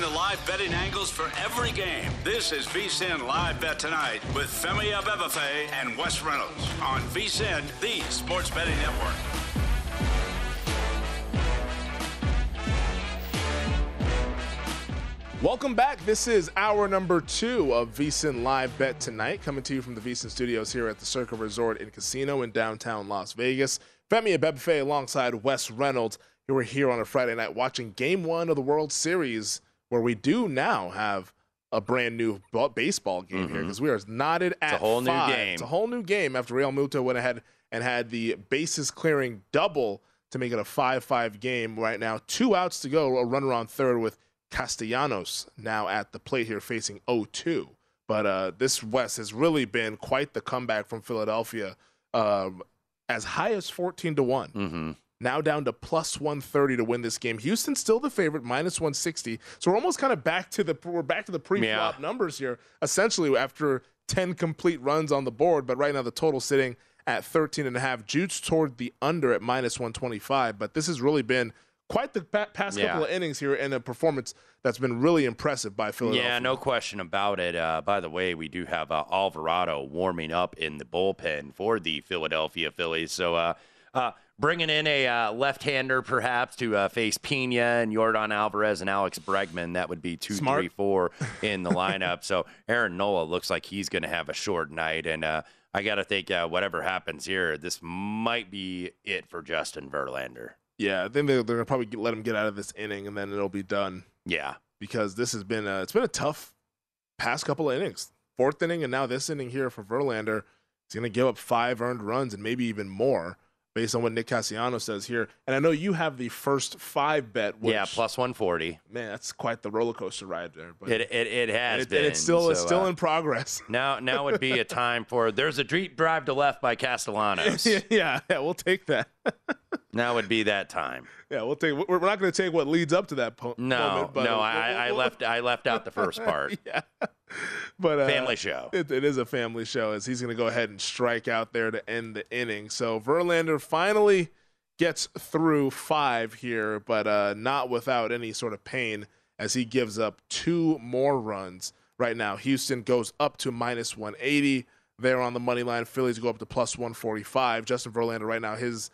The live betting angles for every game. This is VSIN Live Bet Tonight with Femi Abebefe and Wes Reynolds on VSIN, the sports betting network. Welcome back. This is hour number two of VSIN Live Bet Tonight, coming to you from the VSIN studios here at the Circa Resort and Casino in downtown Las Vegas. Femi Abebefe alongside Wes Reynolds. Here we're here on a Friday night watching Game One of the World Series, where we do now have a brand new baseball game here because we are knotted at it's a whole new game. It's a whole new game after Realmuto went ahead and had the bases clearing double to make it a 5-5 game right now. Two outs to go, a runner on third with Castellanos now at the plate here facing 0-2. But uh, this West has really been quite the comeback from Philadelphia, um, as high as 14 to one. Now down to plus 130 to win this game. Houston's still the favorite, minus 160. So we're almost kind of back to the we're back to the pre-flop Yeah. numbers here, essentially after 10 complete runs on the board. But right now the total sitting at 13 and a half. Jude's toward the under at minus 125. But this has really been quite the pa- past Yeah. couple of innings here and a performance that's been really impressive by Philadelphia. Yeah, no question about it. Uh, by the way, we do have uh, Alvarado warming up in the bullpen for the Philadelphia Phillies. So, uh, uh, bringing in a uh, left-hander perhaps to uh, face Pena and Yordan Alvarez and Alex Bregman. That would be two, Smart. three, four in the lineup. so Aaron Nola looks like he's going to have a short night, and uh, I got to think uh, whatever happens here, this might be it for Justin Verlander. Yeah, I think they're, they're gonna probably let him get out of this inning and then it'll be done. Yeah. because this has been a, it's been a tough past couple of innings. Fourth inning and now this inning here for Verlander. He's going to give up five earned runs and maybe even more based on what Nick Cassiano says here. And I know you have the first five bet. Which, yeah, plus 140. man, that's quite the roller coaster ride there. But It, it, it has it- been. and it's still it's still uh, in progress. Now, now would be a time for. There's a deep drive to left by Castellanos. yeah, yeah, we'll take that. now would be that time. yeah, we'll take. We're not going to take what leads up to that po- No, moment. But no, we'll- I, I we'll- left. I left out the first part. yeah, but uh, Family show. It, it is a family show as he's going to go ahead and strike out there to end the inning. So Verlander finally gets through five here, but uh, not without any sort of pain as he gives up two more runs. Right now, Houston goes up to minus 180. They're on the money line. Phillies go up to plus 145. Justin Verlander right now, his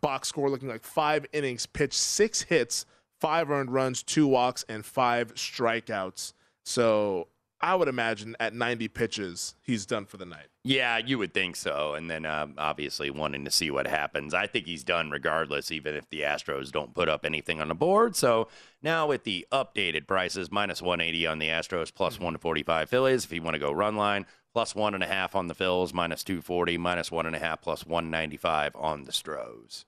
box score looking like five innings pitched, six hits, five earned runs, two walks, and five strikeouts. So I would imagine at 90 pitches, he's done for the night. Yeah, you would think so. And then um, obviously wanting to see what happens. I think he's done regardless, even if the Astros don't put up anything on the board. So now with the updated prices, minus 180 on the Astros, plus 145 Phillies. If you want to go run line, plus one and a half on the Phils, minus 240, minus one and a half, plus 195 on the Stros.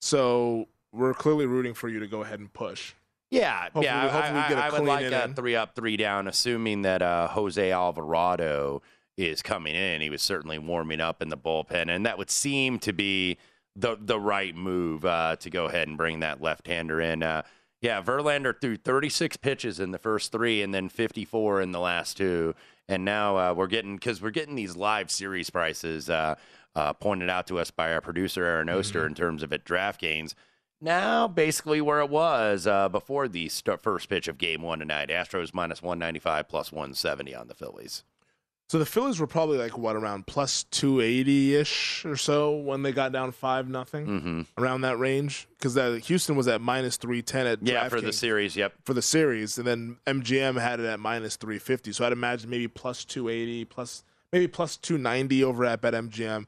So we're clearly rooting for you to go ahead and push. Yeah, Hopefully- yeah. I- hopefully we I, get I would like a three up, three down, assuming that uh, Jose Alvarado is coming in. He was certainly warming up in the bullpen, and that would seem to be the the right move uh, to go ahead and bring that left hander in. Uh, yeah, Verlander threw 36 pitches in the first three, and then 54 in the last two. And now uh, we're getting because we're getting these live series prices uh, uh, pointed out to us by our producer Aaron Oster Mm-hmm. in terms of at DraftKings now basically where it was uh, before the st- first pitch of game one tonight. Astros minus 195 plus 170 on the Phillies. So the Phillies were probably like what around plus 280 ish or so when they got down five nothing Mm-hmm. around that range because Houston was at minus 310 at Yeah, for the series. Yep. for the series, and then MGM had it at minus 350. So I'd imagine maybe plus 280, plus maybe plus 290 over at BetMGM.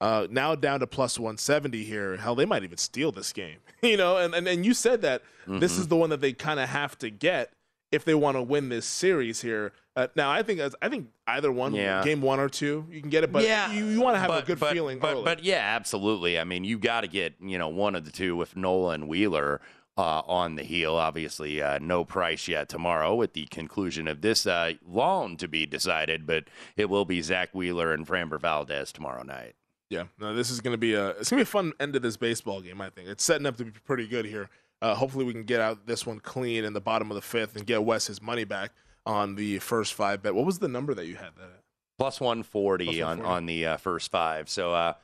Uh, now down to plus 170 here. Hell, they might even steal this game. you know, and, and and you said that this Mm-hmm. is the one that they kind of have to get if they want to win this series here. Uh, now, I think I think either one, Yeah. game one or two, you can get it, but yeah, you, you want to have but- a good but- feeling. But but yeah, absolutely. I mean, you got to get you know one of the two with Nola and Wheeler. Uh, on the heel, obviously, uh, no price yet tomorrow with the conclusion of this uh, loan to be decided, but it will be Zack Wheeler and Framber Valdez tomorrow night. Yeah, no, this is gonna be a it's gonna be a fun end of this baseball game. I think it's setting up to be pretty good here. Uh, hopefully, we can get out this one clean in the bottom of the fifth and get Wes his money back on the first five bet. What was the number that you had that at? plus 140, on on the uh, first five. So uh,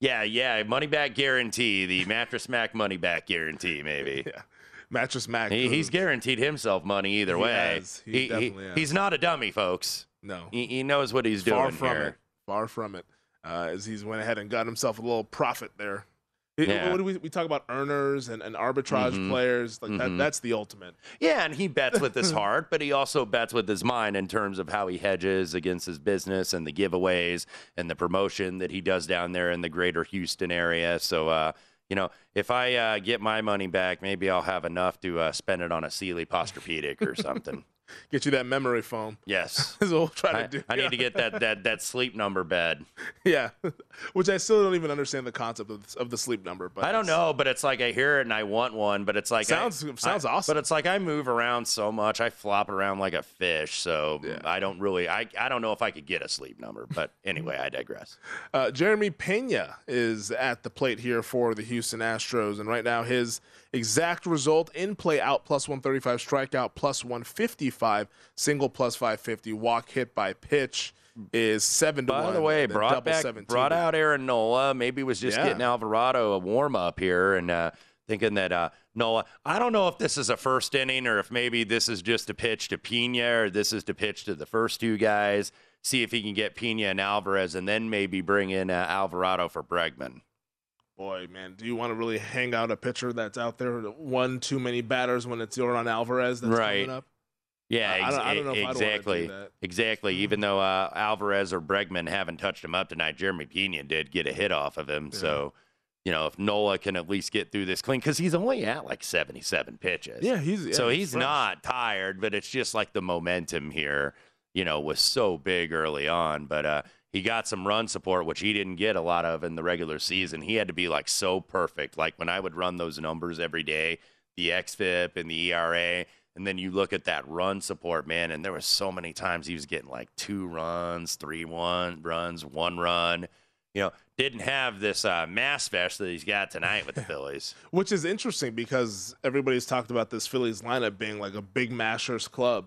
yeah, yeah, money back guarantee, the mattress Mac money back guarantee, maybe. Yeah, Mattress Mac. He, he's guaranteed himself money either He way. has. He definitely he's not a dummy, folks. no He, he knows what he's doing far from here. it. Far from it. Uh, as he's went ahead and got himself a little profit there. Yeah. What do we, we talk about earners and, and arbitrage Mhm. players like that? Mhm. That's the ultimate. Yeah, and he bets with his heart, but he also bets with his mind in terms of how he hedges against his business and the giveaways and the promotion that he does down there in the greater Houston area. So, uh, you know, if I uh, get my money back, maybe I'll have enough to uh, spend it on a Sealy Posturepedic or something. Get you that memory foam. yes. Is what we'll try to I, do. I need to get that, that, that sleep number bed. Yeah, which I still don't even understand the concept of, of the sleep number. But I don't know, but it's like I hear it and I want one, but it's like I- Sounds- sounds I- awesome. But it's like I move around so much, I flop around like a fish, so Yeah. I don't really. I I don't know if I could get a sleep number, but anyway, I digress. Uh, Jeremy Pena is at the plate here for the Houston Astros, and right now his exact result in play out plus 135, strikeout plus 155, single plus 550, walk hit by pitch is seven to By one. the way, brought back 17. brought out Aaron Nola. Maybe was just Yeah. getting Alvarado a warm up here and uh, thinking that uh, Nola. I don't know if this is a first inning or if maybe this is just a pitch to Pena or this is to pitch to the first two guys. See if he can get Pena and Alvarez, and then maybe bring in uh, Alvarado for Bregman. Boy, man, do you want to really hang out a pitcher that's out there one too many batters when it's Yordan Alvarez that's Right. coming up? Yeah, I- I don't- I don't know if I'd wanna do exactly, exactly. Even though uh, Alvarez or Bregman haven't touched him up tonight, Jeremy Pena did get a hit off of him. So, you know, if Nola can at least get through this clean, because he's only at like seventy-seven pitches. Yeah, he's yeah, so he's fresh. not tired, but it's just like the momentum here, you know, was so big early on. But uh, he got some run support, which he didn't get a lot of in the regular season. He had to be like so perfect. Like when I would run those numbers every day, the XFIP and the ERA, and then you look at that run support, man, and there was so many times he was getting like two runs, three one runs, one run. You know, didn't have this uh, mass fest that he's got tonight with the Phillies. Which is interesting because everybody's talked about this Phillies lineup being like a big mashers club.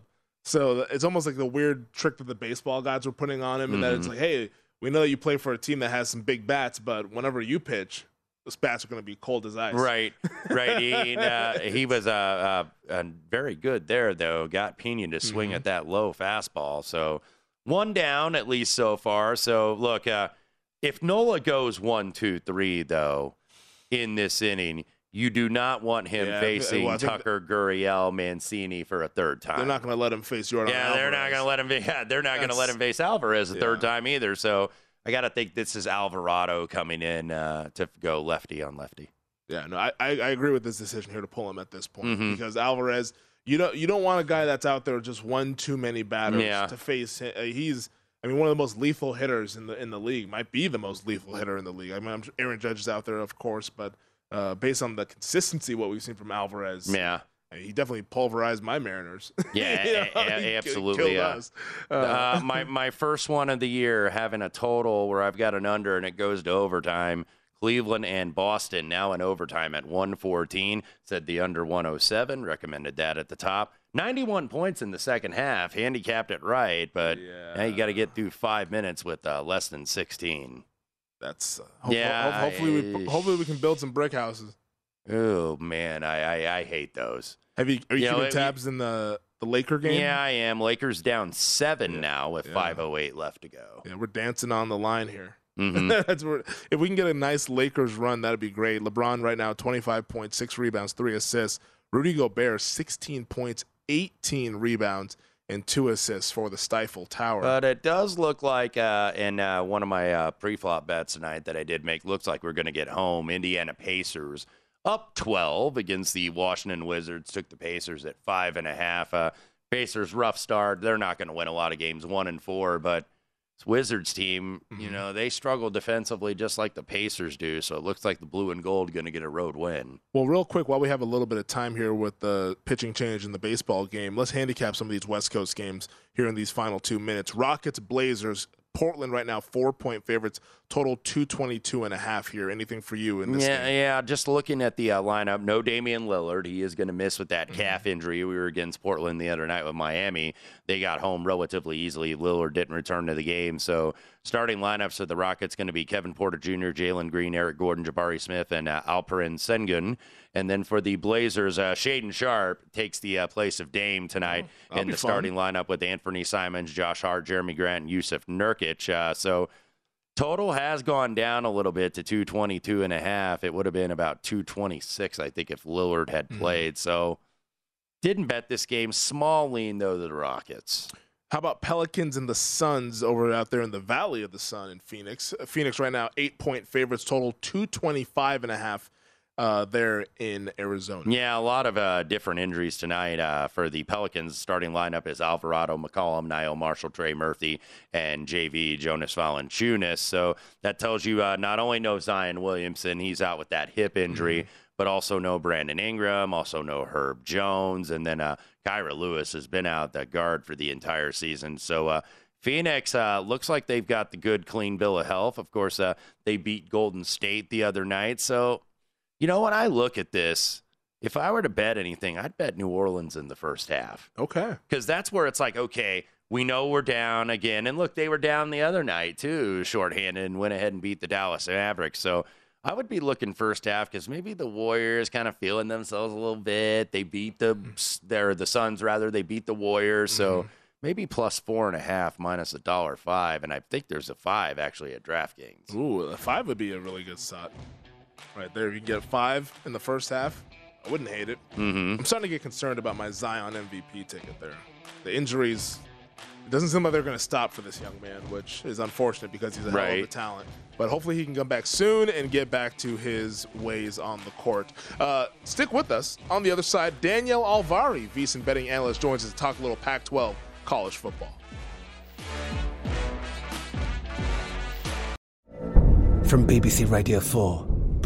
So it's almost like the weird trick that the baseball gods were putting on him, and that it's Mm-hmm. like, hey, we know that you play for a team that has some big bats, but whenever you pitch, those bats are going to be cold as ice. Right, right. He, uh, he was uh, uh, very good there, though. Got Pena to swing at that low fastball. So one down at least so far. So look, uh, if Nola goes one, two, three, though, in this inning, You do not want him Yeah, facing well, Tucker Gurriel Mancini for a third time. They're not going to let him face Yordan. yeah, they're not going to let him. Yeah, they're not going to let him face Alvarez a third time either. So I got to think this is Alvarado coming in uh, to go lefty on lefty. Yeah, no, I, I agree with this decision here to pull him at this point Mhm. because Alvarez, you don't you don't want a guy that's out there just one too many batters Yeah. to face. him. Uh, He's I mean one of the most lethal hitters in the in the league. Might be the most lethal hitter in the league. I mean I'm Aaron Judge is out there of course, but uh, based on the consistency what we've seen from Alvarez, Yeah. He definitely pulverized my Mariners. Yeah, You know, a- k- absolutely, yeah. Uh, Uh, my my first one of the year having a total where I've got an under and it goes to overtime. Cleveland and Boston now in overtime at 114. Said the under 107. Recommended that at the top. 91 points in the second half. Handicapped it right, but now you got to get through five minutes with uh, less than 16. That's uh, hope- Yeah, hope- hopefully we hopefully we can build some brick houses. Oh man, I I, I hate those. Have you are you You keeping it- tabs in the the Laker game? Yeah, I am. Lakers down seven now with Yeah. 5:08 left to go. Yeah, we're dancing on the line here. Mhm. That's where, if we can get a nice Lakers run, that'd be great. LeBron right now, 25 points, six rebounds, three assists. Rudy Gobert, 16 points, 18 rebounds, and two assists for the Stifle Tower. But it does look like, uh, in uh, one of my uh, pre-flop bets tonight that I did make, looks like we're going to get home. Indiana Pacers up 12 against the Washington Wizards. Took the Pacers at five and a half. Uh, Pacers rough start. They're not going to win a lot of games, one and four, but. Wizards team, you Mhm. know, they struggle defensively just like the Pacers do. So it looks like the blue and gold going to get a road win. well, real quick, while we have a little bit of time here with the pitching change in the baseball game, let's handicap some of these West Coast games here in these final two minutes. Rockets, Blazers, Portland right now, four point favorites, total 222 and a half here. Anything for you in this yeah, game? yeah. Just looking at the uh, lineup, no Damian Lillard. He is going to miss with that Mm-hmm. calf injury. We were against Portland the other night with Miami. They got home relatively easily. Lillard didn't return to the game. So starting lineups of the Rockets going to be Kevin Porter Jr., Jalen Green, Eric Gordon, Jabari Smith, and uh, Alperen Sengun. And then for the Blazers, uh, Shaedon Sharpe takes the uh, place of Dame tonight Oh, in the fun. starting lineup with Anfernee Simons, Josh Hart, Jerami Grant, and Jusuf Nurkic. Uh, so Total has gone down a little bit to 222 and a half. It would have been about 226, I think, if Lillard had Mm-hmm. played. So didn't bet this game. Small lean though to the Rockets. How about Pelicans and the Suns over out there in the Valley of the Sun in Phoenix? Uh, Phoenix right now, eight point favorites, total 225 and a half uh, there in Arizona. Yeah, a lot of uh, different injuries tonight uh, for the Pelicans. Starting lineup is Alvarado, McCollum, Naji Marshall, Trey Murphy, and JV Jonas Valanciunas. So that tells you uh, not only no Zion Williamson, he's out with that hip injury, but also no Brandon Ingram, also no Herb Jones, and then uh, Kira Lewis has been out that guard for the entire season. So. Uh, Phoenix uh, looks like they've got the good, clean bill of health. Of course, uh, they beat Golden State the other night. So you know, when I look at this, if I were to bet anything, I'd bet New Orleans in the first half Okay. because that's where it's like, okay, we know we're down again. And look, they were down the other night too, shorthanded, and went ahead and beat the Dallas Mavericks. So I would be looking first half because maybe the Warriors kind of feeling themselves a little bit. They beat the mm. their the Suns rather. They beat the Warriors. So mm-hmm. maybe plus four and a half minus a dollar five, and I think there's a five actually at DraftKings. Ooh, a five would be a really good shot. Right there, you get five in the first half. I wouldn't hate it. Mm-hmm. I'm starting to get concerned about my Zion MVP ticket there. The injuries, it doesn't seem like they're going to stop for this young man, which is unfortunate because he's a hell of a talent. But hopefully he can come back soon and get back to his ways on the court. Uh, stick with us. On the other side, Danielle Alvari, VSiN betting analyst, joins us to talk a little Pac-12 college football. From BBC Radio 4,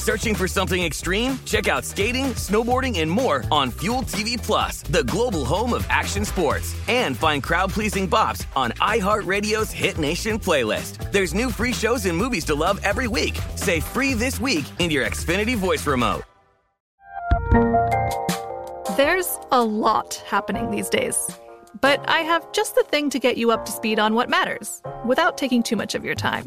Searching for something extreme? Check out skating, snowboarding, and more on Fuel TV Plus, the global home of action sports. And find crowd-pleasing bops on iHeartRadio's Hit Nation playlist. There's new free shows and movies to love every week. Say free this week in your Xfinity voice remote. There's a lot happening these days. But I have just the thing to get you up to speed on what matters without taking too much of your time.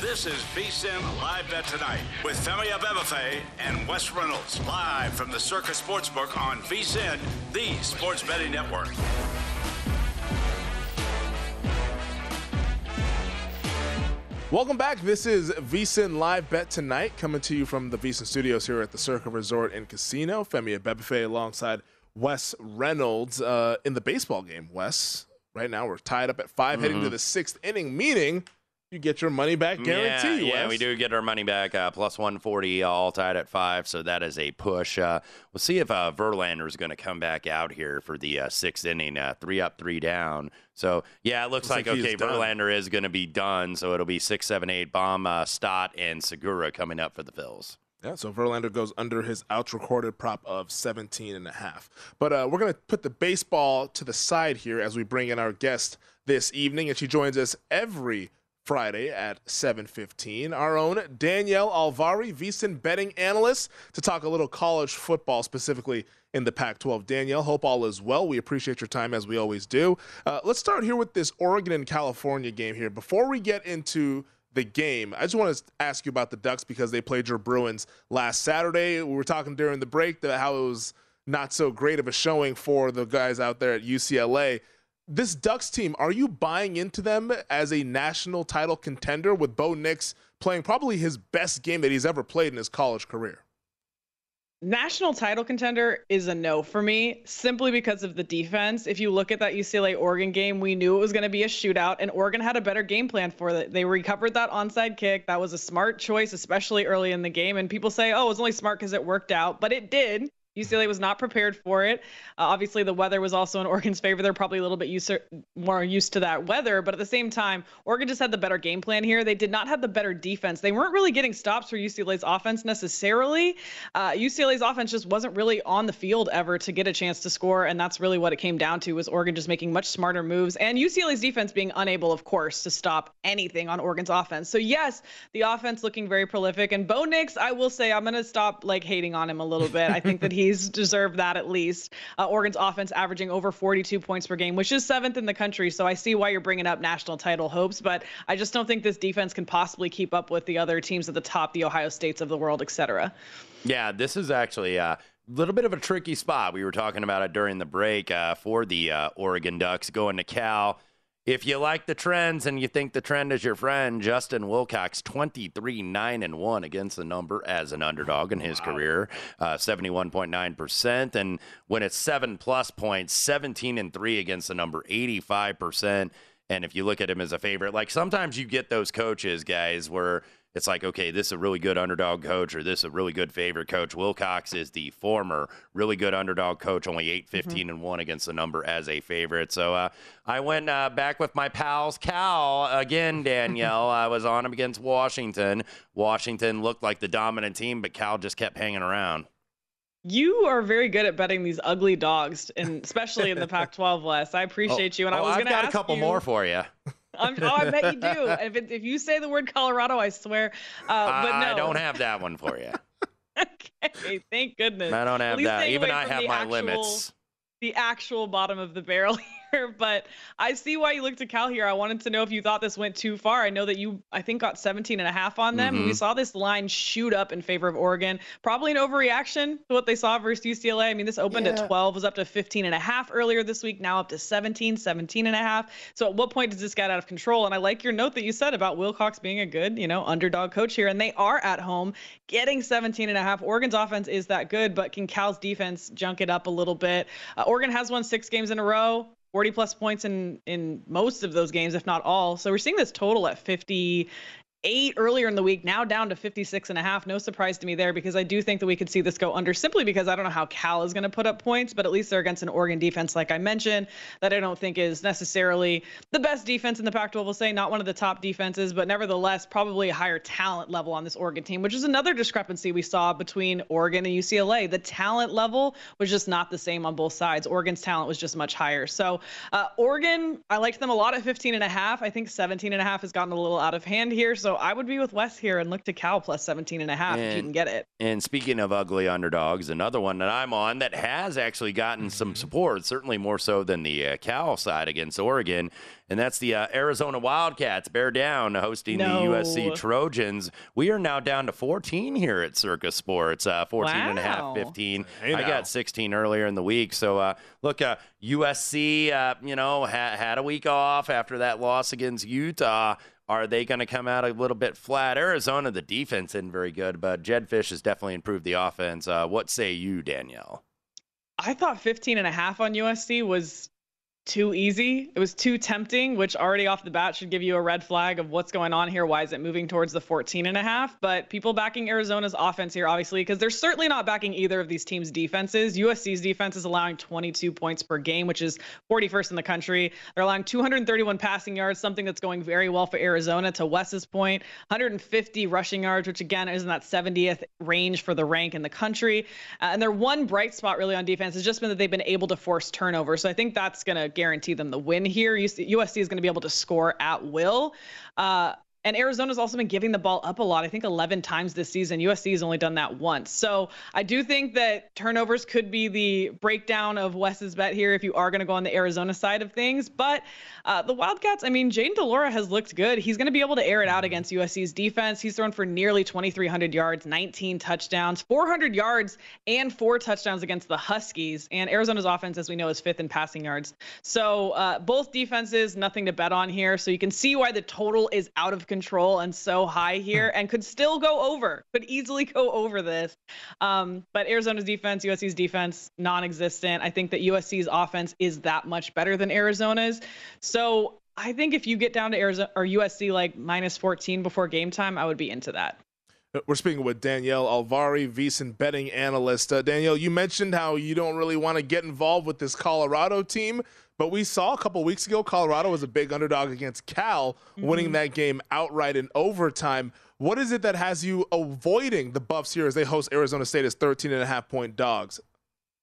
This is VSIN Live Bet Tonight with Femi Abebefe and Wes Reynolds live from the Circa Sportsbook on VSIN, the sports betting network. Welcome back. This is VSIN Live Bet Tonight, coming to you from the VSIN Studios here at the Circa Resort and Casino. Femi Abebefe alongside Wes Reynolds uh, in the baseball game. Wes, right now we're tied up at 5 Mm-hmm. heading to the sixth inning, meaning you get your money back guarantee. Yeah, yeah, we do get our money back. Uh, plus 140, all tied at five, so that is a push. Uh, we'll see if uh, Verlander is going to come back out here for the uh, sixth inning, uh, three up, three down. So yeah, it looks, Looks like, like okay, done. Verlander is going to be done. So it'll be six, seven, eight, Bohm, uh, Stott, and Segura coming up for the Phils. Yeah, so Verlander goes under his outs recorded prop of 17 and a half. But uh, we're going to put the baseball to the side here as we bring in our guest this evening, and she joins us every Friday at 7:15. Our own Danielle Alvari, VSiN betting analyst, to talk a little college football, specifically in the Pac-12. Danielle, hope all is well. We appreciate your time as we always do. Uh, let's start here with this Oregon and California game here. Before we get into the game. I just want to ask you about the Ducks because they played your Bruins last Saturday. We were talking during the break that how it was not so great of a showing for the guys out there at UCLA. This Ducks team, are you buying into them as a national title contender with Bo Nix playing probably his best game that he's ever played in his college career? National title contender is a no for me simply because of the defense. If you look at that UCLA Oregon game, we knew it was going to be a shootout, and Oregon had a better game plan for it. They recovered that onside kick. That was a smart choice, especially early in the game. And people say, oh, it was only smart because it worked out, but it did. UCLA was not prepared for it. Uh, obviously, the weather was also in Oregon's favor. They're probably a little bit more used to that weather, but at the same time, Oregon just had the better game plan here. They did not have the better defense. They weren't really getting stops for UCLA's offense necessarily. Uh, UCLA's offense just wasn't really on the field ever to get a chance to score, and that's really what it came down to was Oregon just making much smarter moves and UCLA's defense being unable, of course, to stop anything on Oregon's offense. So yes, the offense looking very prolific, and Bo Nix, I will say, I'm gonna stop like hating on him a little bit. I think that he he's deserved that at least. Uh, Oregon's offense averaging over 42 points per game, which is seventh in the country. So I see why you're bringing up national title hopes, but I just don't think this defense can possibly keep up with the other teams at the top, the Ohio States of the world, et cetera. Yeah, this is actually a little bit of a tricky spot. We were talking about it during the break uh, for the uh, Oregon Ducks going to Cal. If you like the trends and you think the trend is your friend, Justin Wilcox, 23 9 and 1 against the number as an underdog in his wow. career, uh, 71.9%. And when it's seven plus points, 17 and 3 against the number, 85%. And if you look at him as a favorite, like sometimes you get those coaches, guys, where it's like, okay, this is a really good underdog coach or this is a really good favorite coach. Wilcox is the former really good underdog coach, only 8 mm-hmm. 15 mm-hmm. and 1 against the number as a favorite. So uh, I went uh, back with my pals, Cal, again, Danielle. I was on him against Washington. Washington looked like the dominant team, but Cal just kept hanging around. You are very good at betting these ugly dogs, and especially in the Pac-12 West. I appreciate oh, you. And oh, I was going to got a couple you, more for you. I'm, oh, I bet you do. if, it, if you say the word Colorado, I swear. Uh, but no. I don't have that one for you. okay, thank goodness. I don't have that. Even I have my actual, limits. The actual bottom of the barrel but I see why you looked at Cal here. I wanted to know if you thought this went too far. I know that you, I think, got 17 and a half on them. Mm-hmm. We saw this line shoot up in favor of Oregon. Probably an overreaction to what they saw versus UCLA. I mean, this opened yeah. at 12, was up to 15 and a half earlier this week, now up to 17, 17 and a half. So at what point does this get out of control? And I like your note that you said about Wilcox being a good, you know, underdog coach here. And they are at home getting 17 and a half. Oregon's offense is that good, but can Cal's defense junk it up a little bit? Uh, Oregon has won six games in a row. 40 plus points in in most of those games, if not all. So we're seeing this total at 50 eight earlier in the week, now down to 56 and a half. No surprise to me there because I do think that we could see this go under simply because I don't know how Cal is going to put up points, but at least they're against an Oregon defense, like I mentioned, that I don't think is necessarily the best defense in the Pac 12. We'll say not one of the top defenses, but nevertheless, probably a higher talent level on this Oregon team, which is another discrepancy we saw between Oregon and UCLA. The talent level was just not the same on both sides. Oregon's talent was just much higher. So, uh, Oregon, I liked them a lot at 15 and a half. I think 17 and a half has gotten a little out of hand here. So, I would be with Wes here and look to Cal plus 17 and a half and, if you can get it. And speaking of ugly underdogs, another one that I'm on that has actually gotten some mm-hmm. support, certainly more so than the uh, Cal side against Oregon, and that's the uh, Arizona Wildcats. Bear down hosting no. the USC Trojans. We are now down to 14 here at Circa Sports. Uh, 14 wow. and a half, 15. Hey I got 16 earlier in the week. So uh, look, uh, USC, uh, you know, ha- had a week off after that loss against Utah. Are they going to come out a little bit flat? Arizona, the defense isn't very good, but Jedd Fisch has definitely improved the offense. Uh, what say you, Danielle? I thought 15 and a half on USC was too easy. It was too tempting, which already off the bat should give you a red flag of what's going on here. Why is it moving towards the 14 and a half? But people backing Arizona's offense here, obviously, because they're certainly not backing either of these teams' defenses. USC's defense is allowing 22 points per game, which is 41st in the country. They're allowing 231 passing yards, something that's going very well for Arizona. To Wes's point, 150 rushing yards, which again is in that 70th range for the rank in the country. Uh, and their one bright spot really on defense has just been that they've been able to force turnover. So I think that's going to guarantee them the win here. USC is going to be able to score at will. Uh, And Arizona's also been giving the ball up a lot. I think 11 times this season. USC has only done that once. So I do think that turnovers could be the breakdown of Wes's bet here if you are going to go on the Arizona side of things. But uh, the Wildcats, I mean, Jayden de Laura has looked good. He's going to be able to air it out against USC's defense. He's thrown for nearly 2,300 yards, 19 touchdowns, 400 yards, and four touchdowns against the Huskies. And Arizona's offense, as we know, is fifth in passing yards. So uh, both defenses, nothing to bet on here. So you can see why the total is out of control and so high here and could still go over, could easily go over this. Um, but Arizona's defense, USC's defense, non existent. I think that USC's offense is that much better than Arizona's. So I think if you get down to Arizona or USC like minus 14 before game time, I would be into that. We're speaking with Danielle Alvari, VSiN betting analyst. Uh, Danielle, you mentioned how you don't really want to get involved with this Colorado team, but we saw a couple weeks ago Colorado was a big underdog against Cal, mm-hmm. winning that game outright in overtime. What is it that has you avoiding the Buffs here as they host Arizona State as 13 and a half point dogs?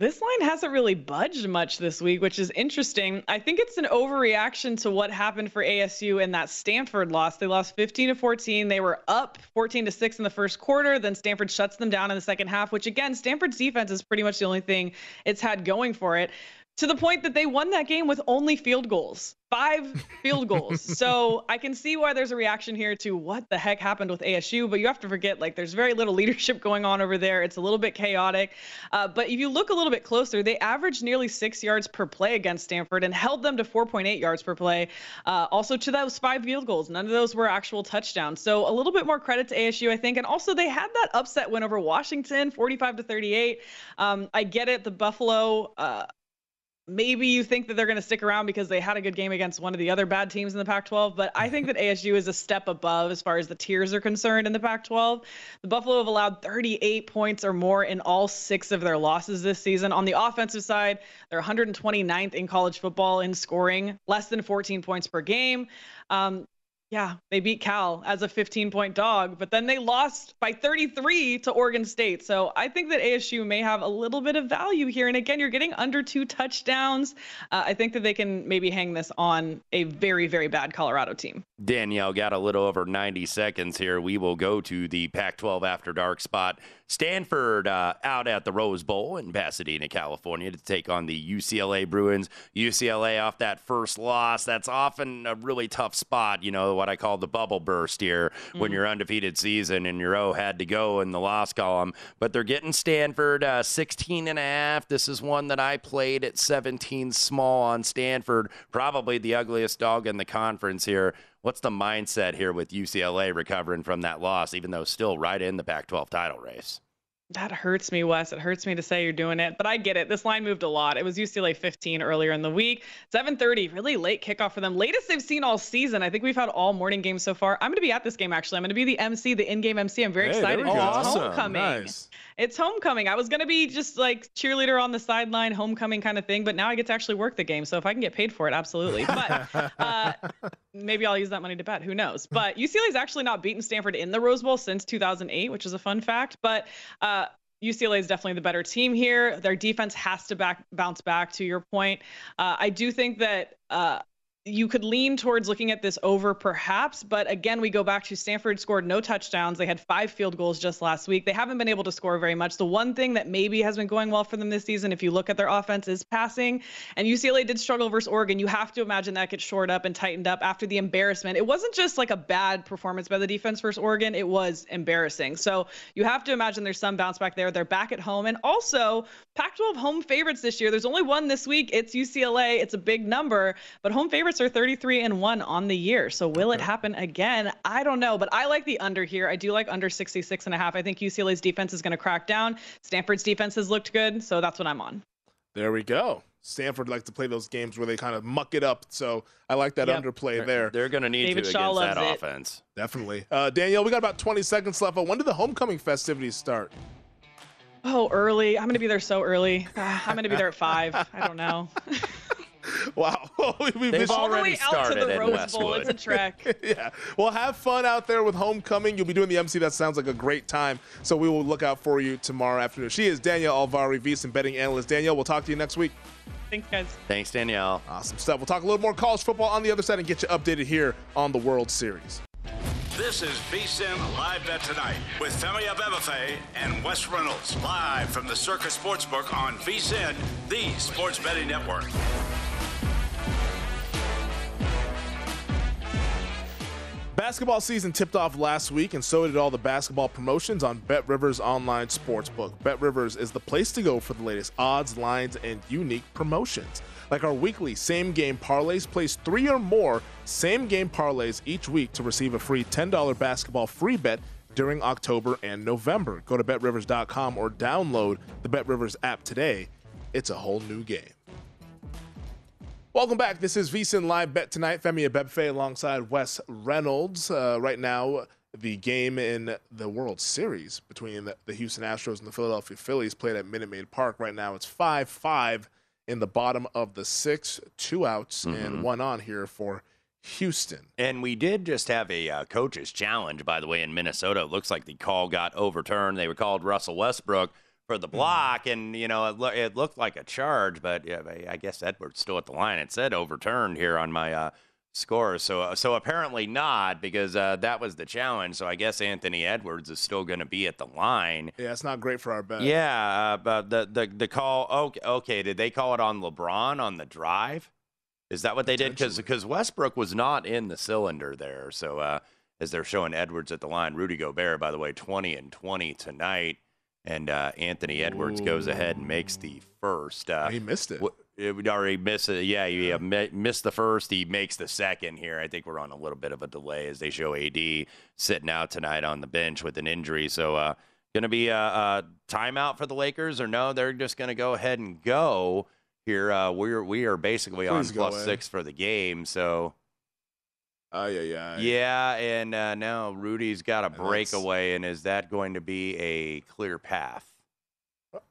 This line hasn't really budged much this week, which is interesting. I think it's an overreaction to what happened for ASU in that Stanford loss. They lost 15 to 14. They were up 14 to 6 in the first quarter. Then Stanford shuts them down in the second half, which again, Stanford's defense is pretty much the only thing it's had going for it to the point that they won that game with only field goals five field goals. So i can see why there's a reaction here to what the heck happened with asu but you have to forget like there's very little leadership going on over there. It's a little bit chaotic. Uh, but if you look a little bit closer they averaged nearly six yards per play against stanford and held them to 4.8 yards per play uh, also to those five field goals. None of those were actual touchdowns. So a little bit more credit to asu i think. And also they had that upset win over washington 45 to 38 um, i get it. The buffalo uh, maybe you think that they're going to stick around because they had a good game against one of the other bad teams in the Pac 12, but I think that ASU is a step above as far as the tiers are concerned in the Pac 12. The Buffalo have allowed 38 points or more in all six of their losses this season. On the offensive side, they're 129th in college football in scoring, less than 14 points per game. Um, yeah, they beat Cal as a 15 point dog, but then they lost by 33 to Oregon State. So I think that ASU may have a little bit of value here. And again, you're getting under two touchdowns. Uh, I think that they can maybe hang this on a very, very bad Colorado team. Danielle got a little over 90 seconds here. We will go to the Pac 12 After Dark spot. Stanford uh, out at the Rose Bowl in Pasadena, California to take on the UCLA Bruins. UCLA off that first loss. That's often a really tough spot, you know, what I call the bubble burst here mm-hmm. when you're undefeated season and your O had to go in the loss column. But they're getting Stanford uh, 16 and a half. This is one that I played at 17 small on Stanford. Probably the ugliest dog in the conference here. What's the mindset here with UCLA recovering from that loss, even though still right in the Pac 12 title race? That hurts me, Wes. It hurts me to say you're doing it, but I get it. This line moved a lot. It was UCLA 15 earlier in the week. 7:30, really late kickoff for them. Latest they've seen all season. I think we've had all morning games so far. I'm going to be at this game actually. I'm going to be the MC, the in-game MC. I'm very hey, excited. Oh, awesome. homecoming. Nice. It's homecoming. I was going to be just like cheerleader on the sideline, homecoming kind of thing, but now I get to actually work the game. So if I can get paid for it, absolutely. But uh, maybe I'll use that money to bet. Who knows? But UCLA's actually not beaten Stanford in the Rose Bowl since 2008, which is a fun fact. But uh, UCLA is definitely the better team here. Their defense has to back bounce back. To your point, uh, I do think that uh, you could lean towards looking at this over perhaps, but again, we go back to Stanford scored no touchdowns. They had five field goals just last week. They haven't been able to score very much. The one thing that maybe has been going well for them this season, if you look at their offense, is passing. And UCLA did struggle versus Oregon. You have to imagine that gets shored up and tightened up after the embarrassment. It wasn't just like a bad performance by the defense versus Oregon, it was embarrassing. So you have to imagine there's some bounce back there. They're back at home. And also, Pac 12 home favorites this year. There's only one this week. It's UCLA. It's a big number, but home favorites are 33 and 1 on the year. So will okay. it happen again? I don't know, but I like the under here. I do like under 66 and a half. I think UCLA's defense is going to crack down. Stanford's defense has looked good, so that's what I'm on. There we go. Stanford likes to play those games where they kind of muck it up. So I like that yep. underplay they're, there. They're going to need David to Shaw against that it. offense. Definitely. Uh, Danielle, we got about 20 seconds left. But when do the homecoming festivities start? Oh, early. I'm going to be there so early. Uh, I'm going to be there at 5. I don't know. Wow, we've They've already started the Rose Westwood. Bowl. It's a trek. yeah. Well, have fun out there with homecoming. You'll be doing the MC. That sounds like a great time. So we will look out for you tomorrow afternoon. She is Danielle Alvari, VSiN betting analyst. Danielle, we'll talk to you next week. Thanks, guys. Thanks, Danielle. Awesome stuff. We'll talk a little more college football on the other side and get you updated here on the World Series. This is VSIN Live Bet Tonight with Femi Abebefe and Wes Reynolds, live from the Circa Sportsbook on VSIN, the sports betting network. Basketball season tipped off last week, and so did all the basketball promotions on Bet Rivers Online Sportsbook. Bet Rivers is the place to go for the latest odds, lines, and unique promotions. Like our weekly same game parlays, place three or more same game parlays each week to receive a free $10 basketball free bet during October and November. Go to betrivers.com or download the Bet Rivers app today. It's a whole new game. Welcome back. This is VSIN Live Bet Tonight. Femi Abebefe alongside Wes Reynolds. Uh, right now, the game in the World Series between the Houston Astros and the Philadelphia Phillies played at Minute Maid Park. Right now, it's 5 5 in the bottom of the six, two outs Mhm. and one on here for Houston. And we did just have a uh, coach's challenge, by the way, in Minnesota. It looks like the call got overturned. They were called Russell Westbrook for the block, and you know it, lo- it looked like a charge, but yeah, I- guess Edwards still at the line. It said overturned here on my uh, score, so uh, so apparently not because uh, that was the challenge. So I guess Anthony Edwards is still going to be at the line. Yeah, it's not great for our bet. Yeah, uh, but the, the the call. Okay, okay, did they call it on LeBron on the drive? Is that what they did? Because Westbrook was not in the cylinder there. So uh, as they're showing Edwards at the line, Rudy Gobert, by the way, twenty and twenty tonight, and uh, Anthony Edwards goes ahead and makes the first. Uh, he missed it. It would already miss it. Yeah, he uh, mi- missed the first. He makes the second here. I think we're on a little bit of a delay as they show AD sitting out tonight on the bench with an injury. So, uh, going to be a, a timeout for the Lakers, or no? They're just going to go ahead and go here. Uh, we're we are basically on Please go plus six for the game. So. Oh yeah, yeah. Yeah, and uh, now Rudy's got a that's- breakaway, and is that going to be a clear path?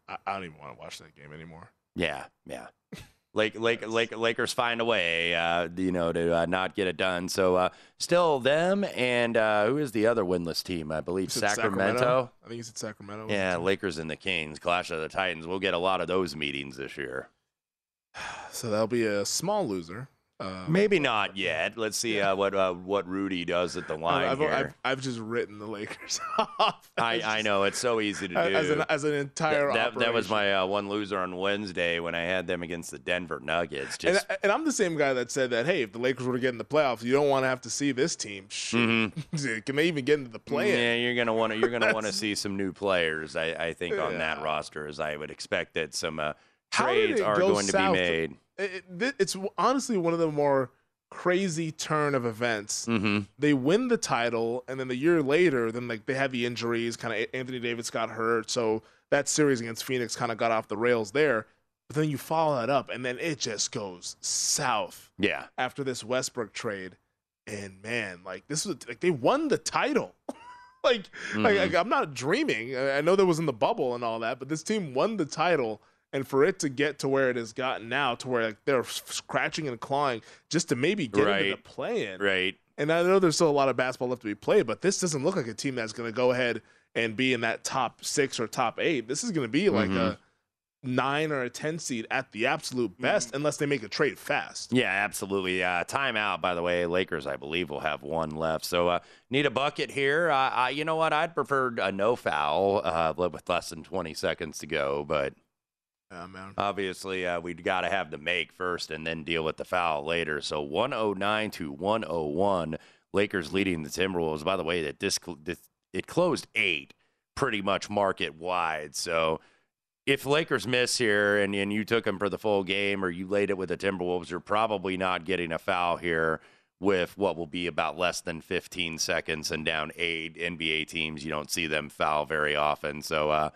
I, I don't even want to watch that game anymore. Yeah, yeah. Lake, Lake, Lake, Lakers find a way, uh, you know, to uh, not get it done. So uh, still them, and uh, who is the other winless team? I believe it Sacramento. I think it's at Sacramento. Yeah, Lakers and the Kings, clash of the Titans. We'll get a lot of those meetings this year. So that'll be a small loser. Uh, Maybe not yet. Let's see uh, what uh, what Rudy does at the line I've, here. I've, I've just written the Lakers off. I, I know it's so easy to do. as an, as an entire that, that, that was my uh, one loser on Wednesday when I had them against the Denver Nuggets. And, Just and I'm the same guy that said that, hey, if the Lakers were to get in the playoffs, you don't want to have to see this team. Shoot. Can they even get into the play? Mm-hmm. Yeah, you're gonna want to you're gonna want to see some new players. I, I think on that roster, as I would expect that some uh, trades are go going to be made. It, it- it's honestly one of the more crazy turn of events. Mm-hmm. They win the title, and then the year later, then like they had the injuries. Kind of Anthony Davis got hurt, so that series against Phoenix kind of got off the rails there. But then you follow that up, and then it just goes south Yeah, after this Westbrook trade. And man, like this was like they won the title. like, like, Mhm. like, I'm not dreaming. I I know there was in the bubble and all that, but this team won the title. And for it to get to where it has gotten now, to where like they're scratching and clawing just to maybe get into the Right. play-in, right. and I know there's still a lot of basketball left to be played, but this doesn't look like a team that's going to go ahead and be in that top six or top eight. This is going to be like Mhm. a nine or a ten seed at the absolute best, unless they make a trade fast. Yeah, absolutely. Uh, timeout, by the way. Lakers, I believe, will have one left. So uh, need a bucket here. Uh, I, you know what? I'd prefer a no foul uh, with less than 20 seconds to go, but Yeah, man. obviously uh, we've got to have the make first and then deal with the foul later. So 109 to 101, Lakers leading the Timberwolves. By the way, that this, this it closed eight, pretty much market wide. So if Lakers miss here and, and you took them for the full game or you laid it with the Timberwolves, you're probably not getting a foul here with what will be about less than 15 seconds and down eight NBA teams. You don't see them foul very often. So, uh,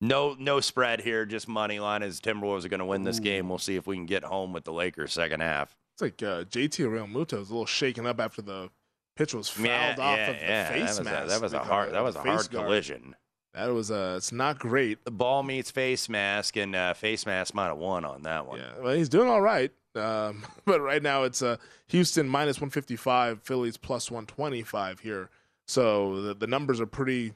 no, no spread here. Just money line as Timberwolves are going to win this game. We'll see if we can get home with the Lakers second half. It's like uh, JT Realmuto is a little shaken up after the pitch was fouled Yeah, off yeah, of the yeah. face that mask. A, that was a hard. That was a hard guard. collision. That was uh, it's not great. The ball meets face mask, and uh, face mask might have won on that one. Yeah, well, he's doing all right. Um, but right now it's uh, Houston minus 155, Phillies plus 125 here. So the, the numbers are pretty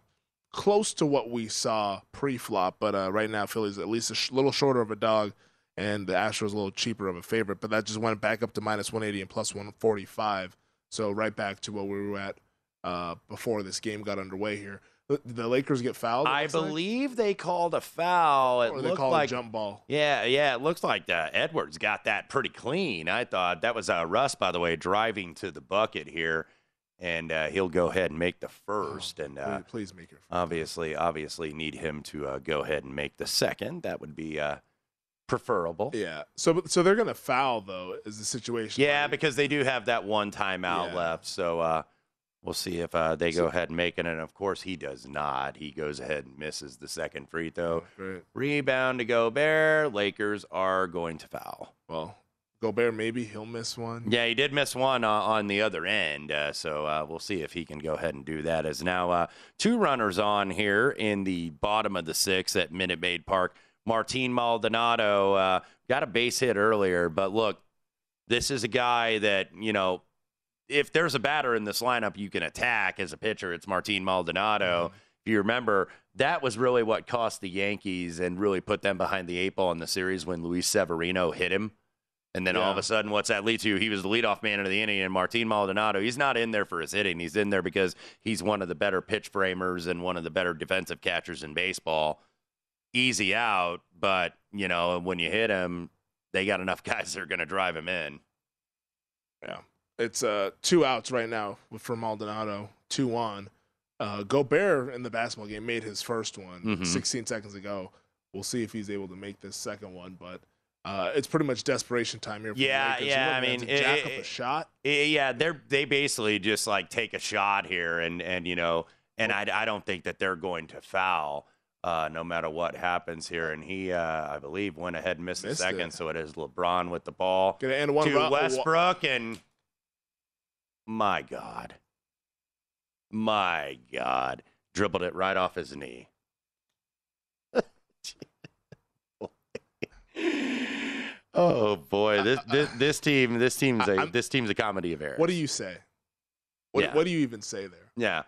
close to what we saw pre-flop. But uh, right now Philly's at least a sh- little shorter of a dog, and the Astros a little cheaper of a favorite. But that just went back up to minus 180 and plus 145. So right back to what we were at uh, before this game got underway here. The, the Lakers get fouled. I believe they called a foul. It or looked called like a jump ball. Yeah, yeah, it looks like uh, Edwards got that pretty clean. I thought that was uh, Russ, by the way, driving to the bucket here, and uh, he'll go ahead and make the first. and uh, Please, make it. obviously, obviously, need him to uh, go ahead and make the second. That would be uh, preferable. Yeah. So so they're gonna foul though. Is the situation? Yeah, because they do have that one timeout Yeah. left. So uh, we'll see if uh, they go ahead and make it. And of course, he does not. He goes ahead and misses the second free throw. Rebound to Gobert. Lakers are going to foul. Well, Gobert maybe he'll miss one. Yeah, he did miss one uh, on the other end. Uh, so uh, we'll see if he can go ahead and do that. As now uh, two runners on here in the bottom of the six at Minute Maid Park. Martin Maldonado uh, got a base hit earlier, but look, this is a guy that, you know, if there's a batter in this lineup you can attack as a pitcher, it's Martin Maldonado. If you remember, that was really what cost the Yankees and really put them behind the eight ball in the series when Luis Severino hit him. And then all of a sudden, what's that lead to? He was the leadoff man of the inning, and Martin Maldonado, he's not in there for his hitting. He's in there because he's one of the better pitch framers and one of the better defensive catchers in baseball. Easy out, but, you know, when you hit him, they got enough guys that are going to drive him in. Yeah. It's uh two outs right now for Maldonado, two on. Uh, Gobert in the basketball game made his first one Mhm. 16 seconds ago. We'll see if he's able to make this second one, but uh, it's pretty much desperation time here. For Yeah, yeah, I mean, to jack it- up a shot. Eh, Yeah, they're they basically just like take a shot here, and and you know, and I I don't think that they're going to foul. Uh, no matter what happens here, and he, uh, I believe, went ahead and missed, Missed the second. it. So it is LeBron with the ball Gonna end one to ro- Westbrook, and my God, my God, dribbled it right off his knee. Oh boy, this this, this team, this team's a I'm- this team's a comedy of errors. What do you say? What, Yeah. what do you even say there? Yeah.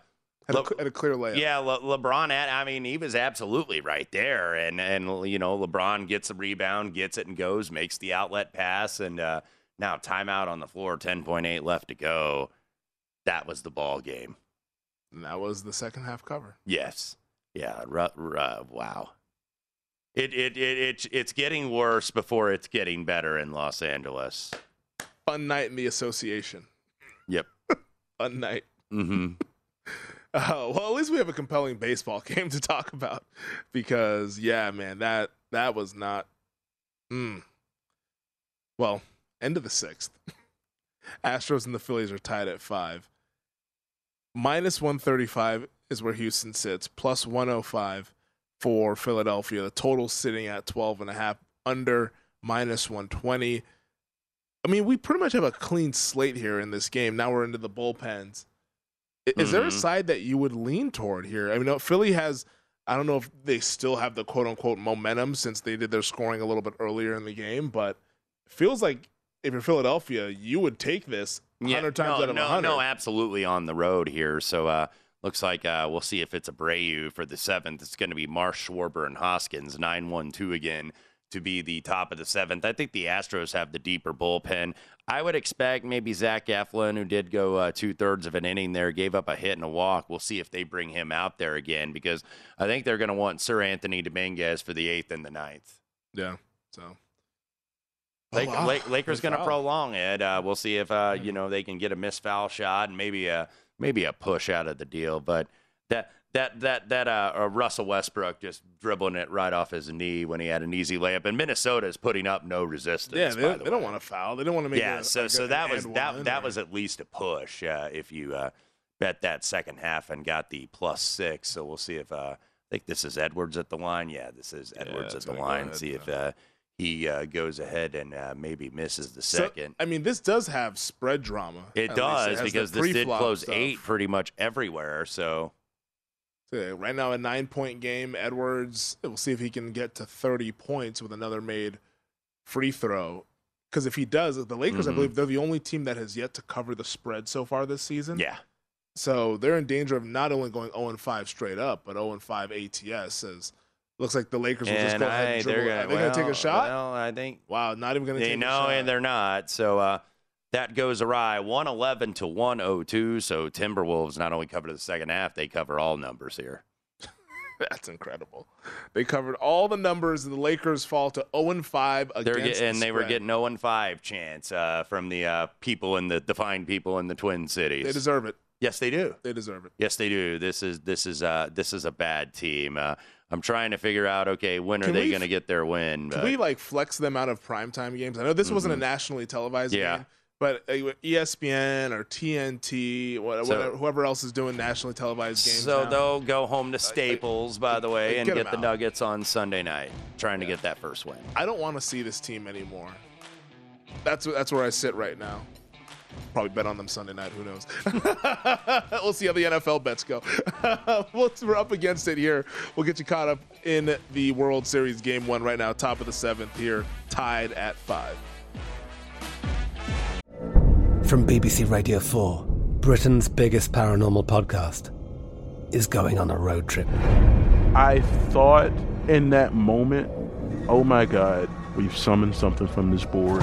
Had, a, Le- cl- had a clear layup. Yeah, Le- LeBron. At, I mean, he was absolutely right there, and and you know, LeBron gets a rebound, gets it, and goes, makes the outlet pass, and uh, now timeout on the floor, ten point eight left to go. That was the ball game. And that was the second half cover. Yes. Yeah. Ru- ru- wow. It, it it it it's getting worse before it's getting better in Los Angeles. Fun night in the association. Yep. Fun night. Mm-hmm. Uh, well, at least we have a compelling baseball game to talk about because, yeah, man, that that was not. Mm. Well, end of the sixth. Astros and the Phillies are tied at five. Minus one thirty five is where Houston sits. Plus one hundred five for Philadelphia. The total sitting at twelve and a half. Under minus one twenty. I mean, we pretty much have a clean slate here in this game. Now we're into the bullpens. Is there a Mhm. side that you would lean toward here? I mean, Philly has. I don't know if they still have the quote unquote momentum since they did their scoring a little bit earlier in the game, but it feels like if you're Philadelphia, you would take this hundred times no, out of no, hundred. No, absolutely on the road here. So uh, looks like uh, we'll see if it's a Abreu for the seventh. It's going to be Marsh, Schwarber, and Hoskins nine one two again to be the top of the seventh. I think the Astros have the deeper bullpen. I would expect maybe Zach Eflin, who did go uh, two thirds of an inning there, gave up a hit and a walk. We'll see if they bring him out there again because I think they're going to want Seranthony Dominguez for the eighth and the ninth. Yeah. So. Lake, wow. Lake, Lakers going to prolong it. Uh, we'll see if uh, you know they can get a missed foul shot and maybe a maybe a push out of the deal. But that that that that uh, uh, Russell Westbrook just dribbling it right off his knee when he had an easy layup, and Minnesota is putting up no resistance. Yeah, by they, the don't- they don't want to foul. They don't want to make. Yeah, it so like so that was that that or- was at least a push uh, if you uh, bet that second half and got the plus six. So we'll see if uh, I think this is Edwards at the line. Yeah, this is Edwards it's at the line. see if uh, he uh, goes ahead and uh, maybe misses the second. So, I mean, this does have spread drama. It does the because this did close stuff. eight pretty much everywhere. So So right now, a nine point game. Edwards, we'll see if he can get to 30 points with another made free throw. Because if he does, the Lakers, I Mhm. believe, they're the only team that has yet to cover the spread so far this season. yeah, So they're in danger of not only going 0 5 straight up, but 0 5 ATS. As looks like the Lakers will just and go ahead I, and they're dribble. gonna, Are they going to take a shot? Well, I think wow, not even going to they take know, a shot. and they're not. So uh, that goes awry 111 to 102. So Timberwolves not only cover the second half, they cover all numbers here. That's incredible. They covered all the numbers, and the Lakers fall to 0 5 against get, and the they were getting 0 5 chance uh, from the uh, people in the defined people in the Twin Cities. They deserve it. Yes, they do. They deserve it. Yes, they do. This is this is uh this is a bad team. Uh, I'm trying to figure out. Okay, when are Can they going to get their win? Can we like flex them out of primetime games? I know this wasn't a Mhm. nationally televised Yeah. game, but uh, ESPN or TNT, what, So- whatever, whoever else is doing nationally televised games. so now. they'll go home to Staples, by the way, like, and get get the out. Nuggets on Sunday night, trying to get that first win. I don't want to see this team anymore. That's that's where I sit right now. Probably bet on them Sunday night. Who knows? we'll see how the NFL bets go. Once we're up against it here, we'll get you caught up in the World Series game one right now. Top of the seventh here, tied at five. From BBC Radio 4, Britain's biggest paranormal podcast is going on a road trip. I thought in that moment, oh my God, we've summoned something from this board.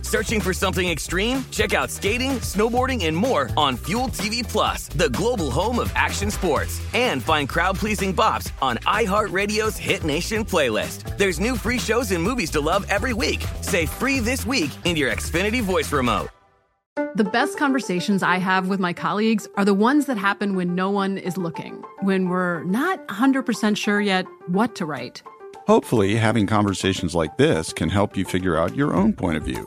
Searching for something extreme? Check out skating, snowboarding, and more on Fuel TV Plus, the global home of action sports. And find crowd-pleasing bops on iHeartRadio's Hit Nation playlist. There's new free shows and movies to love every week. Say free this week in your Xfinity voice remote. The best conversations I have with my colleagues are the ones that happen when no one is looking, when we're not 100% sure yet what to write. Hopefully, having conversations like this can help you figure out your own point of view.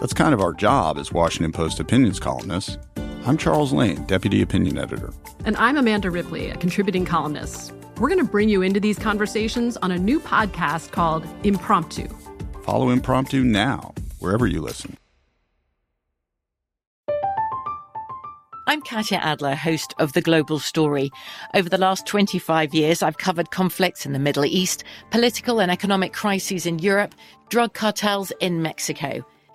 That's kind of our job as Washington Post opinions columnists. I'm Charles Lane, Deputy Opinion Editor. And I'm Amanda Ripley, a contributing columnist. We're going to bring you into these conversations on a new podcast called Impromptu. Follow Impromptu now, wherever you listen. I'm Katya Adler, host of The Global Story. Over the last 25 years, I've covered conflicts in the Middle East, political and economic crises in Europe, drug cartels in Mexico.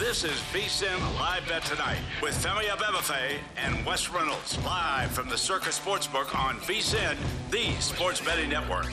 This is VSIN Live Bet Tonight with Femi Abebefe and Wes Reynolds live from the Circa Sportsbook on VSIN, the sports betting network.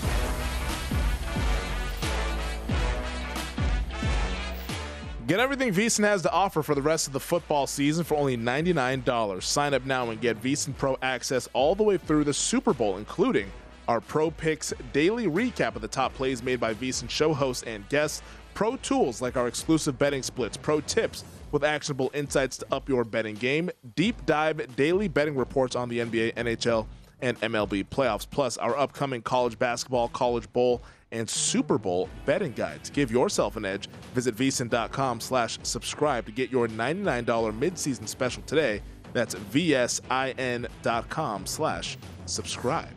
Get everything VSiN has to offer for the rest of the football season for only $99. Sign up now and get VSiN Pro access all the way through the Super Bowl, including our Pro Picks daily recap of the top plays made by VSiN show hosts and guests, pro tools like our exclusive betting splits, pro tips with actionable insights to up your betting game, deep dive daily betting reports on the NBA, NHL, and MLB playoffs, plus our upcoming college basketball, college bowl, and Super Bowl betting guides. Give yourself an edge. Visit vsin.com slash subscribe to get your $99 midseason special today. That's vsin.com slash subscribe.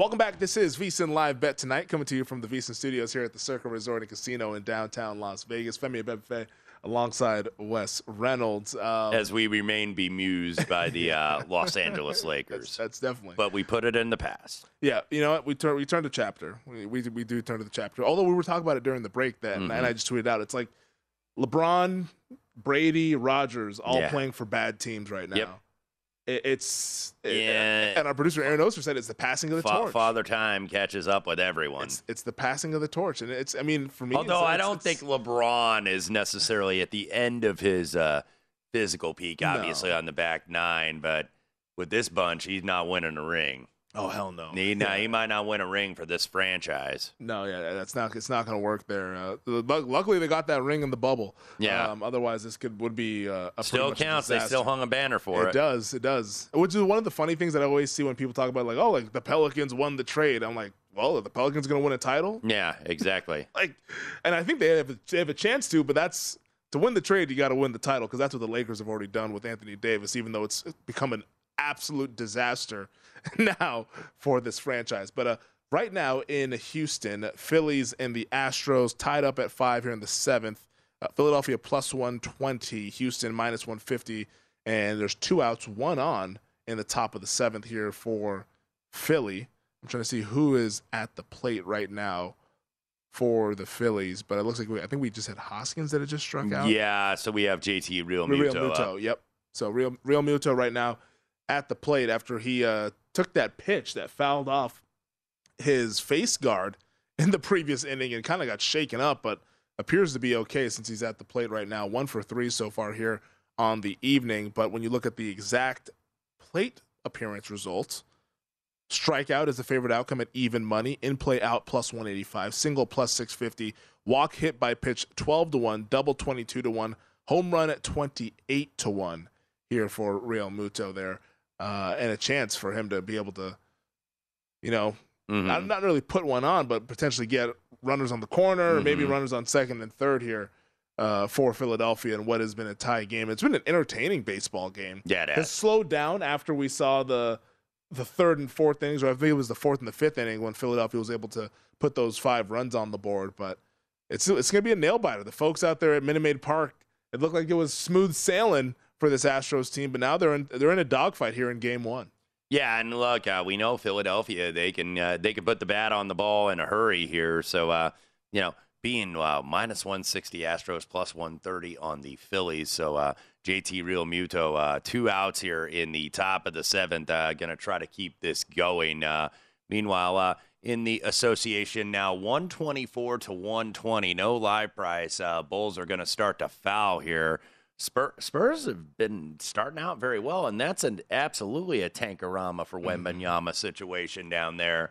Welcome back. This is VSIN Live Bet Tonight, coming to you from the VSIN Studios here at the Circa Resort and Casino in downtown Las Vegas. Femi Abebefe alongside Wes Reynolds. Um, As we remain bemused by the uh, Los Angeles Lakers. That's, that's definitely. But we put it in the past. Yeah, you know what? We turn we turned a chapter. We, we we do turn to the chapter. Although we were talking about it during the break, then Mhm. and I just tweeted out. It's like LeBron, Brady, Rodgers, all Yeah. playing for bad teams right now. Yep. It, it's Yeah. and our producer Aaron Oster said it's the passing of the Fa- torch. Father Time catches up with everyone. It's, it's the passing of the torch, and it's. I mean, for me, Although it's- I it's- don't think LeBron is necessarily at the end of his uh, physical peak, obviously on the back nine, but with this bunch, he's not winning a ring. Oh hell no! He, nah, he might not win a ring for this franchise. No, yeah, that's not. It's not going to work there. Uh, luckily, they got that ring in the bubble. Yeah. Um, otherwise, this could would be uh, a Still counts. They still hung a banner for it. it. does. It does. Which is one of the funny things that I always see when people talk about, like, oh, like the Pelicans won the trade. I'm like, well, are the Pelicans going to win a title? Yeah, exactly. Like, and I think they have a, they have a chance to, but that's to win the trade, you got to win the title because that's what the Lakers have already done with Anthony Davis. Even though it's become an absolute disaster now for this franchise, but uh. Right now in Houston, Phillies and the Astros tied up at five here in the seventh. Uh, Philadelphia plus 120, Houston minus 150, and there's two outs, one on in the top of the seventh here for Philly. I'm trying to see who is at the plate right now for the Phillies, but it looks like we, I think we just had Hoskins that had just struck out. Yeah, so we have JT Real Realmuto. Muto. up. Yep. So Real Realmuto right now at the plate after he uh, took that pitch that fouled off his face guard in the previous inning and kind of got shaken up, but appears to be okay since he's at the plate right now. One for three so far here on the evening. But when you look at the exact plate appearance results, strikeout is the favorite outcome at even money, in play out plus 185, single plus 650, walk hit by pitch 12 to 1, double 22 to 1, home run at 28 to 1 here for Realmuto there. Uh, and a chance for him to be able to, you know, Mhm. not, not really put one on, but potentially get runners on the corner, or maybe Mhm. runners on second and third here uh, for Philadelphia and what has been a tie game. It's been an entertaining baseball game. Yeah, it It's has. slowed down after we saw the the third and fourth innings, or I think it was the fourth and the fifth inning when Philadelphia was able to put those five runs on the board. But it's it's going to be a nail biter. The folks out there at Minute Maid Park, it looked like it was smooth sailing for this Astros team, but now they're in they're in a dogfight here in Game One. Yeah, and look, uh, we know Philadelphia. They can uh, they can put the bat on the ball in a hurry here. So uh, you know, being uh, minus one sixty Astros plus one thirty on the Phillies. So uh, JT Realmuto, uh, two outs here in the top of the seventh. To try to keep this going. Meanwhile, in the association now, one twenty four to one twenty. No live price. Bulls are to start to foul here. Spur, Spurs have been starting out very well, and that's an absolutely a tankorama for mm-hmm. Wembanyama situation down there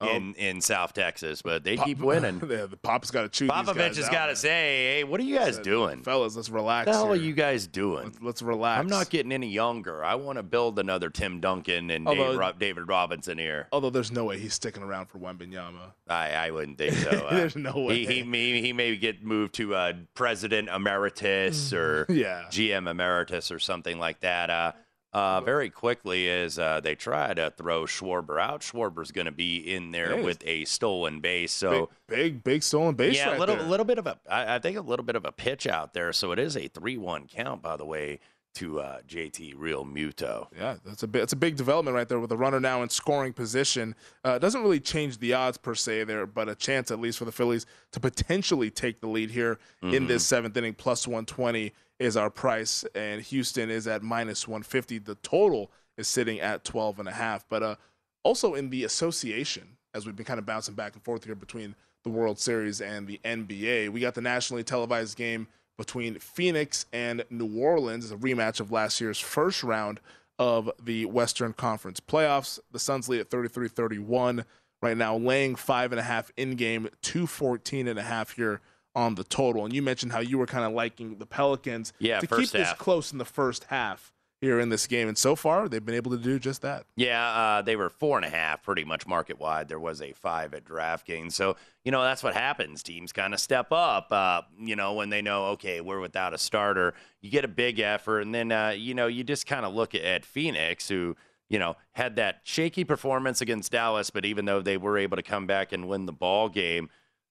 in, in South Texas. But they keep winning. yeah, the Pop's got to chew. Popovich has got to say, "Hey, what are you guys Said, doing? fellas? Let's relax. What the hell are you guys doing? Let's, let's relax. I'm not getting any younger. I want to build another Tim Duncan and Although- Dave, David Robinson here. Although there's no way he's sticking around for Wembanyama. I, I wouldn't think so. Uh, There's no way. He, he may he may get moved to uh, president emeritus or Yeah. GM emeritus or something like that. Uh, uh, very quickly as uh, they try to throw Schwarber out. Schwarber's going to be in there with a stolen base. So big, big, big stolen base. yeah, right a little, there. little bit of a, I, I think a little bit of a pitch out there. So it is a three-one count, by the way, to uh, JT Realmuto. Yeah, that's a bit, that's a big development right there with the runner now in scoring position. Uh, doesn't really change the odds per se there, but a chance at least for the Phillies to potentially take the lead here in this seventh inning. Plus 120 is our price, and Houston is at minus 150. The total is sitting at 12 and a half. But uh, also in the association, as we've been kind of bouncing back and forth here between the World Series and the NBA, we got the nationally televised game between Phoenix and New Orleans, a rematch of last year's first round of the Western Conference playoffs. The Suns lead at 33 31 right now, laying five and a half in game, 214 and a half here on the total. And you mentioned how you were kind of liking the Pelicans Yeah, to keep this close in the first half here in this game. And so far, they've been able to do just that. Yeah, uh, they were four and a half, pretty much market wide. There was a five at DraftKings, so you know that's what happens. Teams kind of step up, uh, you know, when they know okay we're without a starter. You get a big effort, and then uh, you know you just kind of look at, at Phoenix, who you know had that shaky performance against Dallas, but even though they were able to come back and win the ball game.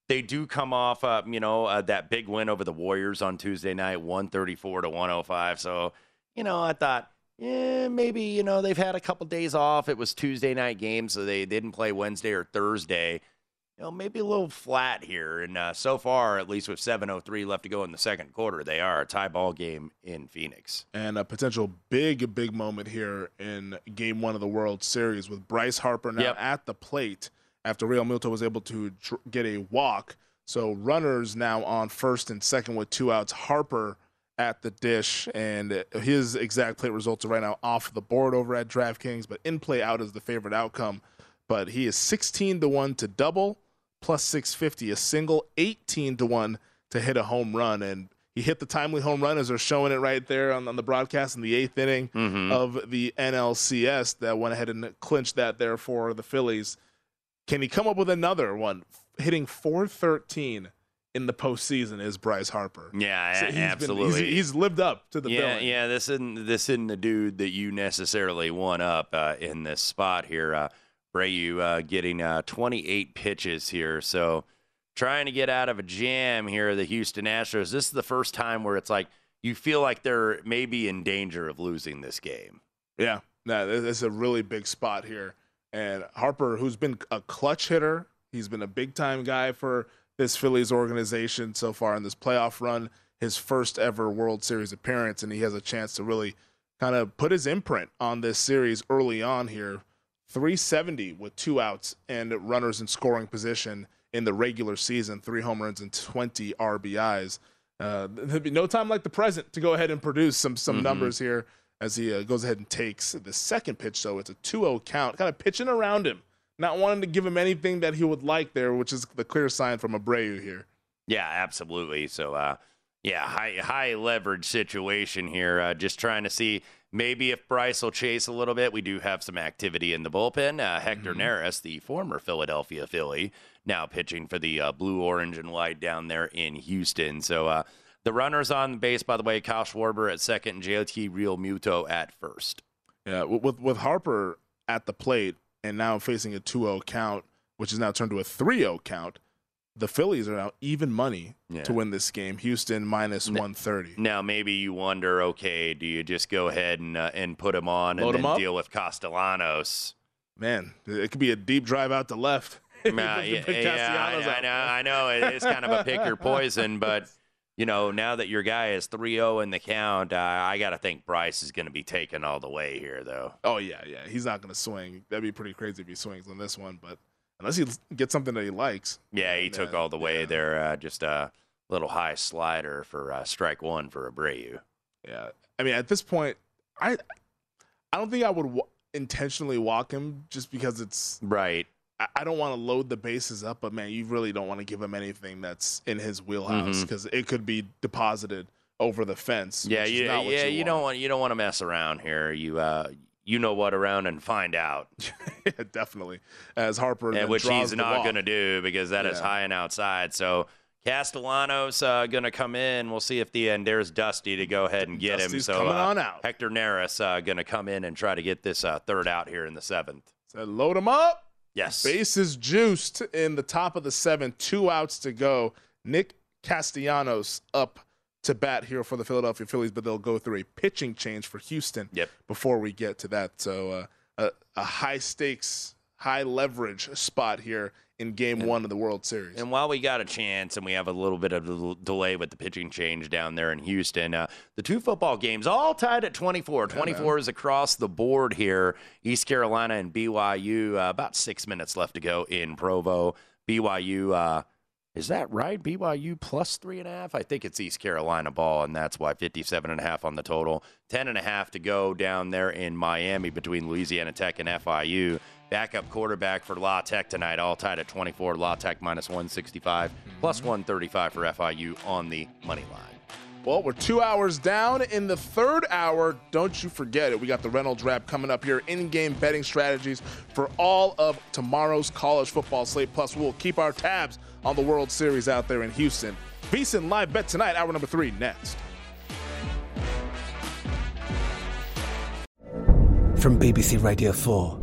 They do come off, uh, you know, uh, that big win over the Warriors on Tuesday night, 134 to 105. So, you know, I thought, yeah, maybe, you know, they've had a couple days off. It was Tuesday night game, so they didn't play Wednesday or Thursday. You know, maybe a little flat here. And uh, so far, at least with 7.03 left to go in the second quarter, they are a tie ball game in Phoenix. and a potential big, big moment here in Game One of the World Series with Bryce Harper now Yep. at the plate after Realmuto was able to tr- get a walk. So runners now on first and second with two outs. Harper at the dish, and his exact plate results are right now off the board over at DraftKings, but in play out is the favorite outcome. But he is 16 to one to double, plus 650 a single, 18 to one to hit a home run, and he hit the timely home run as they're showing it right there on, on the broadcast in the eighth inning mm-hmm. of the NLCS that went ahead and clinched that there for the Phillies. Can he come up with another one? Hitting 413 in the postseason is Bryce Harper. Yeah, So he's been- absolutely. he's, he's lived up to the yeah, billing. yeah. This isn't this isn't the dude that you necessarily want up uh, in this spot here. Uh, Abreu uh, getting uh, 28 pitches here, so trying to get out of a jam here. The Houston Astros. This is the first time where it's like you feel like they're maybe in danger of losing this game. Yeah, no, this is a really big spot here. And Harper, who's been a clutch hitter, he's been a big time guy for this Phillies organization so far in this playoff run. His first ever World Series appearance, and he has a chance to really kind of put his imprint on this series early on here. 370 with two outs and runners in scoring position in the regular season, three home runs and 20 RBIs. Uh, there'd be no time like the present to go ahead and produce some some Mhm. numbers here as he uh, goes ahead and takes the second pitch. So it's a 2-0 count, kind of pitching around him, not wanting to give him anything that he would like there, which is the clear sign from Abreu here. Yeah, absolutely. So, uh, yeah, high high leverage situation here. Uh, just trying to see maybe if Bryce will chase a little bit. We do have some activity in the bullpen. Uh, Hector Neris, the former Philadelphia Philly, now pitching for the uh, blue, orange, and white down there in Houston. So, uh, the runners on base, by the way, Kyle Schwarber at second, and JT Realmuto at first. Yeah, with with- Harper at the plate and now facing a 2-0 count, which is now turned to a 3-0 count. The Phillies are now even money Yeah. to win this game. Houston minus 130. Now, maybe you wonder, okay, do you just go ahead and uh, and put him on Load and then deal with Castellanos? Man, it could be a deep drive out to left. Uh, yeah, yeah, I, I know, I know. It is kind of a pick your poison, but you know, now that your guy is 3-0 in the count, uh, I got to think Bryce is going to be taken all the way here, though. Oh yeah, yeah. He's not going to swing. That'd be pretty crazy if he swings on this one. But unless he gets something that he likes, Yeah, he took all the way there. Uh, just a little high slider for uh, strike one for Abreu. yeah. I mean, at this point, I I don't think I would wa- intentionally walk him just because it's right. I, don't want to load the bases up, but man, you really don't want to give him anything that's in his wheelhouse because it could be deposited over the fence. Yeah, you, not what yeah, you, you don't want you don't want to mess around here. You uh, you know what around and find out. yeah, definitely. As Harper, Yeah, which he's not going to do because that is Yeah. high and outside. So Castellanos uh, going to come in. We'll see if the and there's Dusty to go ahead and get Dusty's him. So coming uh, on out. Hector Neris uh, going to come in and try to get this uh, third out here in the seventh. So load him up. Yes. Bases juiced in the top of the seventh. Two outs to go. Nick Castellanos up to bat here for the Philadelphia Phillies, but they'll go through a pitching change for Houston Yep. before we get to that. So uh, a, a high stakes, high leverage spot here in Game One of the World Series. And while we got a chance and we have a little bit of a delay with the pitching change down there in Houston, uh, the two football games all tied at 24. 24 is across the board here. East Carolina and BYU, uh, about six minutes left to go in Provo. BYU, uh, is that right? BYU plus three and a half? I think it's East Carolina ball, and that's why 57 and a half on the total. 10 and a half to go down there in Miami between Louisiana Tech and FIU. Backup quarterback for La Tech tonight, all tied at 24. La Tech minus 165, plus mm-hmm. 135 for FIU on the money line. Well, we're two hours down in the third hour. Don't you forget it. We got the Reynolds wrap coming up here. In game betting strategies for all of tomorrow's college football slate. Plus, we'll keep our tabs on the World Series out there in Houston. VSIN live bet tonight, hour number three, next. From BBC Radio 4,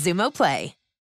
Xumo Play.